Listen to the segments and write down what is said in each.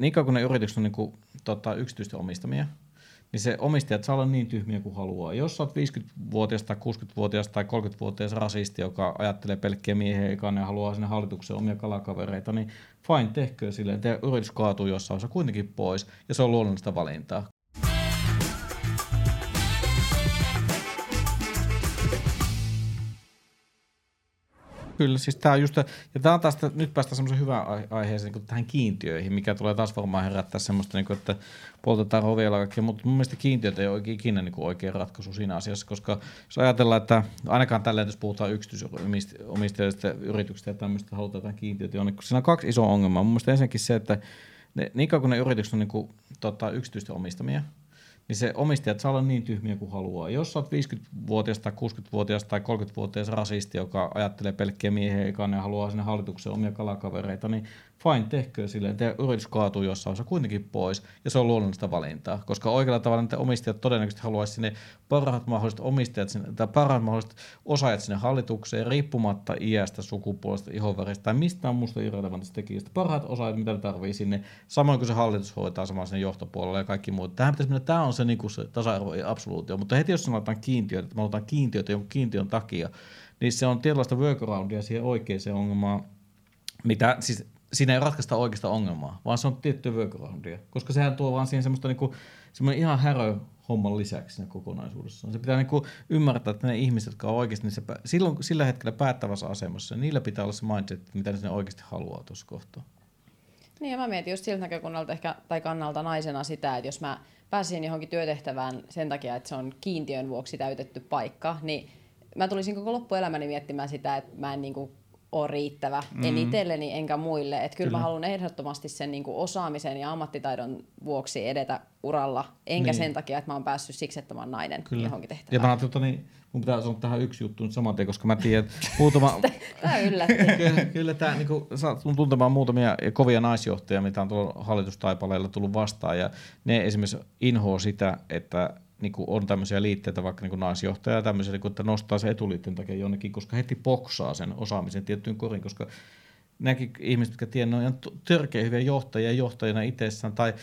niin kauan kun ne yritykset on niin kuin, tota, yksityisten omistamia, niin se omistajat saa olla niin tyhmiä kuin haluaa. Jos sä oot 50-vuotias tai 60-vuotias tai 30-vuotias rasisti, joka ajattelee pelkkiä miehiä eikä ja haluaa sinne hallitukseen omia kalakavereita, niin fine, tehkö silleen. Te yritys kaatuu jossain osa kuitenkin pois, ja se on luonnollista valintaa. Kyllä, siis tämä just, ja tämä on taas, nyt päästään semmoisen hyvään aiheeseen niin tähän kiintiöihin, mikä tulee taas varmaan herättää semmoista, niin kuin, että poltetaan rovilla kaikkea, mutta mun mielestä kiintiöt ei ole ikinä niin kuin ratkaisu siinä asiassa, koska jos ajatellaan, että ainakaan tällä jos puhutaan yksityisomistajista yrityksistä ja tämmöistä, halutaan jotain kiintiötä jonnekin, siinä on kaksi isoa ongelmaa. Mun mielestä ensinnäkin se, että ne, niin kauan kun ne yritykset on niin kuin, tota, yksityisten omistamia, niin se omistajat saa olla niin tyhmiä kuin haluaa. Jos olet 50-vuotias tai 60-vuotias tai 30-vuotias rasisti, joka ajattelee pelkkiä miehiä eikä ja haluaa sinne hallitukseen omia kalakavereita, niin fine, tehkö silleen, te yritys kaatuu jossain osa kuitenkin pois, ja se on luonnollista valintaa, koska oikealla tavalla niitä omistajat todennäköisesti haluaisi sinne parhaat mahdolliset omistajat sinne, tai parhaat mahdolliset osaajat sinne hallitukseen, riippumatta iästä, sukupuolesta, ihonväristä tai mistään muusta irrelevantista tekijästä. Parhaat osaajat, mitä ne tarvii sinne, samoin kuin se hallitus hoitaa saman sen johtopuolella ja kaikki muut. Tähän pitäisi mennä, tämä on se, niin kuin se tasa-arvo ja absoluutio, mutta heti jos sanotaan kiintiöitä, että me otetaan kiintiöitä jonkun kiintiön takia, niin se on tietynlaista workaroundia siihen oikeaan ongelmaan, mitä, siis siinä ei ratkaista oikeasta ongelmaa, vaan se on tiettyä workaroundia, koska sehän tuo vaan siihen semmoista niinku, semmoinen ihan härö homman lisäksi siinä kokonaisuudessaan. Se pitää niinku ymmärtää, että ne ihmiset, jotka on oikeasti niissä, silloin, sillä hetkellä päättävässä asemassa, niillä pitää olla se mindset, mitä ne oikeasti haluaa tuossa kohtaa. Niin ja mä mietin just siltä näkökunnalta ehkä, tai kannalta naisena sitä, että jos mä pääsin johonkin työtehtävään sen takia, että se on kiintiön vuoksi täytetty paikka, niin mä tulisin koko loppuelämäni miettimään sitä, että mä en niinku ole riittävä, mm. en itselleni enkä muille. Että kyllä, kyllä mä haluan ehdottomasti sen niin kuin osaamisen ja ammattitaidon vuoksi edetä uralla, enkä niin. sen takia, että mä oon päässyt siksi, että mä oon nainen kyllä. johonkin tehtävään. Ja mä ajattelin, että niin, mun pitää sanoa tähän yksi juttu nyt saman tien, koska mä tiedän, että muutama... tämä yllätti. kyllä, kyllä tämä, niin kuin, saat tuntemaan muutamia kovia naisjohtajia, mitä on tuolla hallitustaipaleilla tullut vastaan, ja ne esimerkiksi inhoa sitä, että niin kuin on tämmöisiä liitteitä, vaikka niin kuin naisjohtaja ja tämmöisiä, niin kuin, että nostaa se etuliitteen takia jonnekin, koska heti poksaa sen osaamisen tiettyyn korin, koska näkin ihmiset, jotka tiedät, ne on törkeä hyviä johtajia johtajina itsessään tai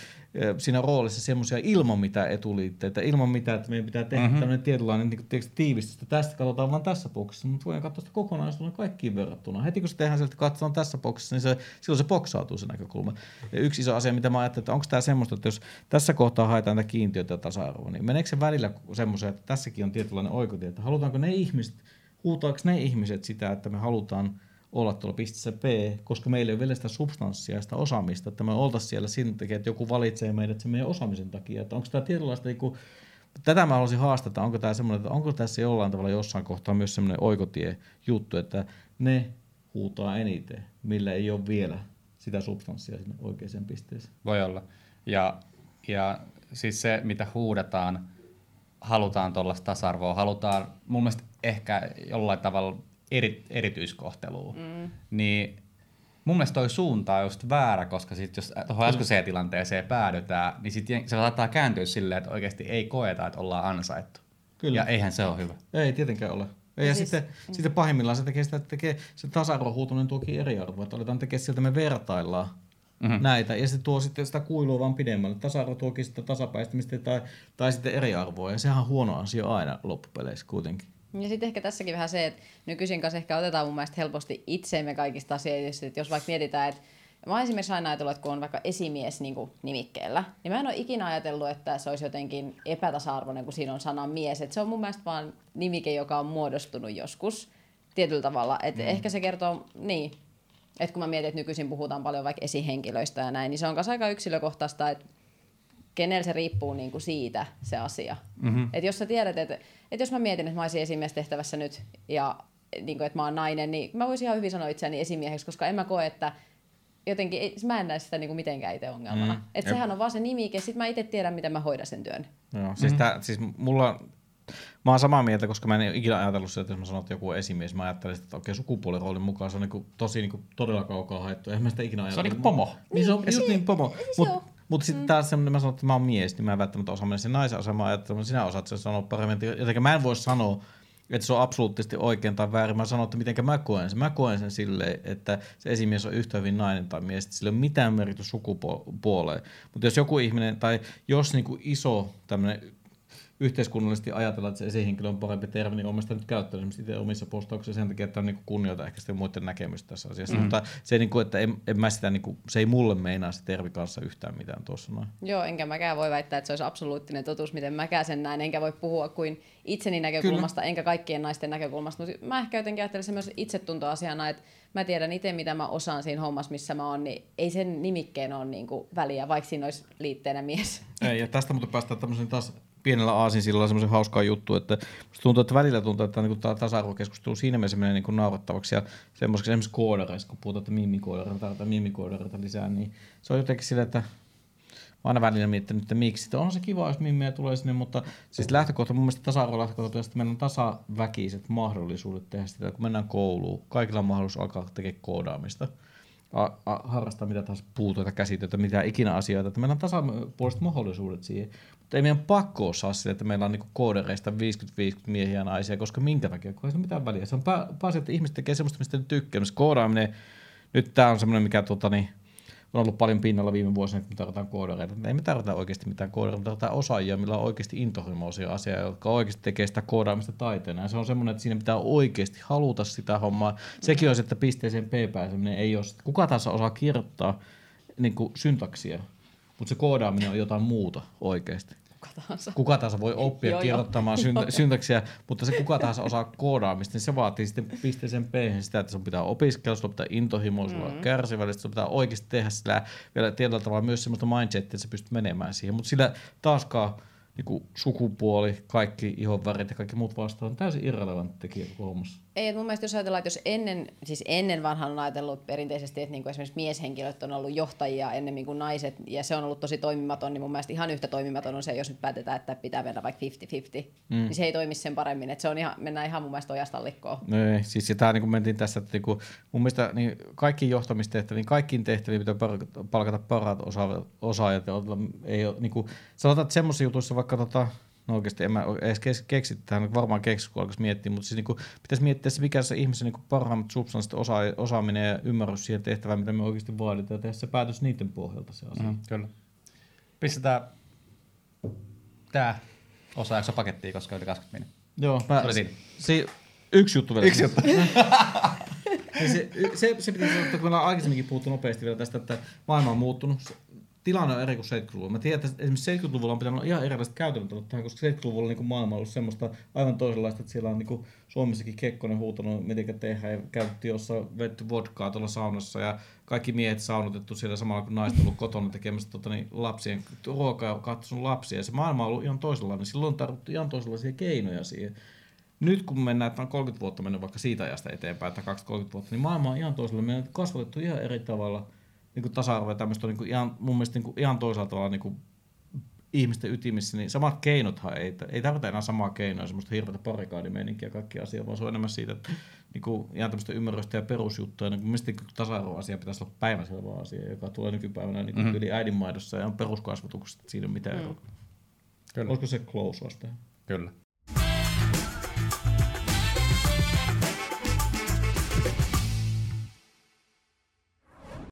siinä roolissa semmoisia ilman mitään etuliitteitä, ilman mitään, että meidän pitää tehdä mm-hmm. tämmöinen tietynlainen niin kuin, tiivistys, tästä katsotaan vain tässä boksissa, mutta voidaan katsoa sitä kokonaisuutta kaikkiin verrattuna. Heti kun se tehdään sieltä, katsotaan tässä boksissa, niin se, silloin se boksautuu se näkökulma. Ja yksi iso asia, mitä mä ajattelin, että onko tämä semmoista, että jos tässä kohtaa haetaan tätä kiintiötä ja tasa-arvoa, niin meneekö se välillä semmoisen, että tässäkin on tietynlainen oikotie, että halutaanko ne ihmiset, huutaako ne ihmiset sitä, että me halutaan – olla tuolla pisteessä B, koska meillä ei ole vielä sitä substanssia sitä osaamista, että me oltaisiin siellä sen takia, että joku valitsee meidät sen meidän osaamisen takia. Että onko tämä tietynlaista, niin kuin, tätä mä haluaisin haastata, onko tämä semmoinen, että onko tässä jollain tavalla jossain kohtaa myös semmoinen oikotie juttu, että ne huutaa eniten, millä ei ole vielä sitä substanssia sinne oikeaan pisteeseen. Voi olla. Ja, ja siis se, mitä huudetaan, halutaan tuollaista tasa-arvoa, halutaan mun mielestä ehkä jollain tavalla eri, erityiskohtelua, mm. niin mun mielestä toi suunta on just väärä, koska sit jos tuohon äskeiseen tilanteeseen päädytään, niin sit se saattaa kääntyä silleen, että oikeasti ei koeta, että ollaan ansaittu. Kyllä. Ja eihän se ole hyvä. Ei tietenkään ole. Ja, ja siis, sitten, mm. sitten pahimmillaan se tekee sitä, että tekee, se tasa-arvohuutuminen tuokin eriarvoa, että aletaan tekemään sieltä me vertaillaan mm-hmm. näitä, ja se tuo sitten sitä kuilua vaan pidemmälle. Tasa-arvo tuokin sitä tasapäistämistä tai, tai sitten eriarvoa, ja sehän on huono asia aina loppupeleissä kuitenkin. Ja sitten ehkä tässäkin vähän se, että nykyisin kanssa ehkä otetaan mun mielestä helposti itseemme kaikista asioista, että jos vaikka mietitään, että Mä oon esimerkiksi aina ajatellut, että kun on vaikka esimies niin kuin nimikkeellä, niin mä en ole ikinä ajatellut, että se olisi jotenkin epätasa-arvoinen, kun siinä on sana mies. Et se on mun mielestä vaan nimike, joka on muodostunut joskus tietyllä tavalla. Et mm. Ehkä se kertoo, niin, että kun mä mietin, että nykyisin puhutaan paljon vaikka esihenkilöistä ja näin, niin se on myös aika yksilökohtaista, että kenellä se riippuu niin kuin siitä se asia. Mm-hmm. Et jos sä tiedät, että, että jos mä mietin, että mä olisin esimiestehtävässä nyt ja niin kuin, että mä oon nainen, niin mä voisin ihan hyvin sanoa itseäni esimieheksi, koska en mä koe, että jotenkin, mä en näe sitä niin kuin mitenkään itse ongelmana. Mm. Että sehän on vaan se nimike, sit mä itse tiedän, miten mä hoidan sen työn. Joo, siis, mm. tää, siis mulla, mä oon samaa mieltä, koska mä en ikinä ajatellut sitä, että jos mä sanon, että joku esimies, mä ajattelen, että okei, sukupuoliroolin mukaan se on niin tosi niin kuin, todella kaukaa haettu. Eihän mä sitä ikinä ajatellut. Se on niin pomo. Niin, se on just niin pomo. Mut, mutta sitten mm. taas semmoinen, mä sanon, että mä oon mies, niin mä en välttämättä osaa mennä sen naisen asemaan, että sinä osaat sen sanoa paremmin. Jotenkin mä en voi sanoa, että se on absoluuttisesti oikein tai väärin. Mä sanon, että miten mä koen sen. Mä koen sen silleen, että se esimies on yhtä hyvin nainen tai mies, että sillä ei ole mitään merkitys sukupuoleen. Mutta jos joku ihminen, tai jos niinku iso tämmöinen yhteiskunnallisesti ajatella, että se esihenkilö on parempi termi, niin olen nyt käyttänyt itse omissa postauksissa sen takia, että on niin kunnioita ehkä sitten muiden näkemystä tässä asiassa. Mm. Mutta se, niin kuin, että en, en mä sitä, niin kuin, se ei mulle meinaa se termi kanssa yhtään mitään tuossa noin. Joo, enkä mäkään voi väittää, että se olisi absoluuttinen totuus, miten mäkään sen näen, enkä voi puhua kuin itseni näkökulmasta, Kyllä. enkä kaikkien naisten näkökulmasta. Mutta mä ehkä jotenkin ajattelen se myös itsetuntoasiana, että mä tiedän itse, mitä mä osaan siinä hommassa, missä mä oon, niin ei sen nimikkeen ole niin kuin väliä, vaikka siinä olisi liitteenä mies. Ei, ja tästä mutta päästään tämmöisen taas pienellä aasinsilalla semmoisen hauskaa juttu, että tuntuu, että välillä tuntuu, että niin tämä tasa-arvokeskustelu siinä mielessä menee niin naurettavaksi ja semmoisiksi esimerkiksi koodareissa, kun puhutaan, että mimikoodareita tai mimikoodareita lisää, niin se on jotenkin sillä, että mä aina välillä miettinyt, että miksi. Että on se kiva, jos mimmiä tulee sinne, mutta siis lähtökohta, mun mielestä tasa lähtökohta että meillä on tasaväkiset mahdollisuudet tehdä sitä, kun mennään kouluun. Kaikilla on mahdollisuus alkaa tekemään koodaamista a, a, harrastaa mitä tahansa puutuita käsitöitä, mitä ikinä asioita, että meillä on tasapuoliset mahdollisuudet siihen. Mutta ei meidän pakko osaa sille, että meillä on niinku koodereista 50-50 miehiä ja naisia, koska minkä takia, kun ei se mitään väliä. Se on pääasia, että ihmiset tekee semmoista, mistä ne tykkää. Koodaaminen, nyt tämä on semmoinen, mikä tota, niin, on ollut paljon pinnalla viime vuosina, että me tarvitaan koodareita. Ei me tarvita oikeasti mitään koodareita, me tarvitaan osaajia, millä on oikeasti intohimoisia asiaa, jotka oikeasti tekee sitä koodaamista taiteena. Ja se on semmoinen, että siinä pitää oikeasti haluta sitä hommaa. Sekin on että pisteeseen P pääseminen ei ole. Kuka tahansa osaa kirjoittaa niin syntaksia, mutta se koodaaminen on jotain muuta oikeasti kuka tahansa. Kuka tahansa voi oppia joo, kirjoittamaan jo. syntaksia, mutta se kuka tahansa osaa koodaamista, niin se vaatii sitten pisteeseen P sitä, että sun pitää opiskella, sun pitää intohimoa, sulla mm. kärsivällistä, sun pitää oikeasti tehdä sillä vielä tietyllä tavalla myös semmoista mindsetia, että sä pystyt menemään siihen. Mutta sillä taaskaan niin sukupuoli, kaikki ihonvärit ja kaikki muut vastaan on täysin irrelevantti tekijä koko Ei, mun mielestä jos ajatellaan, että jos ennen, siis ennen vanhan on ajatellut perinteisesti, että niin kuin esimerkiksi mieshenkilöt on ollut johtajia ennemmin kuin naiset, ja se on ollut tosi toimimaton, niin mun mielestä ihan yhtä toimimaton on se, jos nyt päätetään, että pitää mennä vaikka 50-50, mm. niin se ei toimi sen paremmin, että se on ihan, mennään ihan mun mielestä ojasta likkoon. No ei, siis sitä niin kuin mentiin tässä, että niin kuin, mun mielestä niin kaikki johtamistehtäviin, niin kaikkiin tehtäviin pitää palkata parhaat osaajat, ja ei ole, niin kuin, sanotaan, että semmoisissa jutuissa vaikka tota, No oikeasti en mä edes keksi tähän, varmaan keksi, kun alkaisi miettiä, mutta siis niin pitäisi miettiä se, mikä se ihmisen niin parhaimmat substanssit, osa, osaaminen ja ymmärrys siihen tehtävään, mitä me oikeasti vaaditaan, ja tehdä se päätös niiden pohjalta se asia. Mm, kyllä. Pistetään tämä osa pakettiin, koska yli 20 minuuttia. Joo, mä, se, se, yksi juttu vielä. Yksi juttu. se, se, se, se pitäisi sanoa, että kun me ollaan aikaisemminkin puhuttu nopeasti vielä tästä, että maailma on muuttunut tilanne on eri kuin 70-luvulla. Mä tiedän, että esimerkiksi 70-luvulla on pitänyt olla ihan erilaiset käytännöt tähän, koska 70-luvulla niin maailma on ollut semmoista aivan toisenlaista, että siellä on niin Suomessakin Kekkonen huutanut, miten tehdään, ja käytettiin jossain vetty vodkaa tuolla saunassa, ja kaikki miehet saunotettu siellä samalla, kun naiset ollut kotona tekemässä tota, niin, lapsien ruokaa ja katsonut lapsia, ja se maailma on ollut ihan toisenlainen. Silloin on tarvittu ihan toisenlaisia keinoja siihen. Nyt kun mennään, että on 30 vuotta mennyt vaikka siitä ajasta eteenpäin, että 20-30 vuotta, niin maailma on ihan toisella. Meidän on kasvatettu ihan eri tavalla – niin kuin tasa-arvo ja tämmöistä on niin kuin ihan, mun mielestä niin kuin ihan toisaalta tavalla niin kuin ihmisten ytimissä, niin samat keinothan ei, ei tarvita enää samaa keinoa, semmoista hirveätä parikaadimeininkiä ja kaikki asiat, vaan se on enemmän siitä, että niin kuin, ihan tämmöistä ymmärrystä ja perusjuttuja. Niin mielestäni niin tasa-arvoasia pitäisi olla päivänselvä asia, joka tulee nykypäivänä niin kuin mm-hmm. yli äidinmaidossa ja on peruskasvatuksesta, siinä ei ole mitään mm. eroa. Kyllä. Olisiko se close vaste? Kyllä.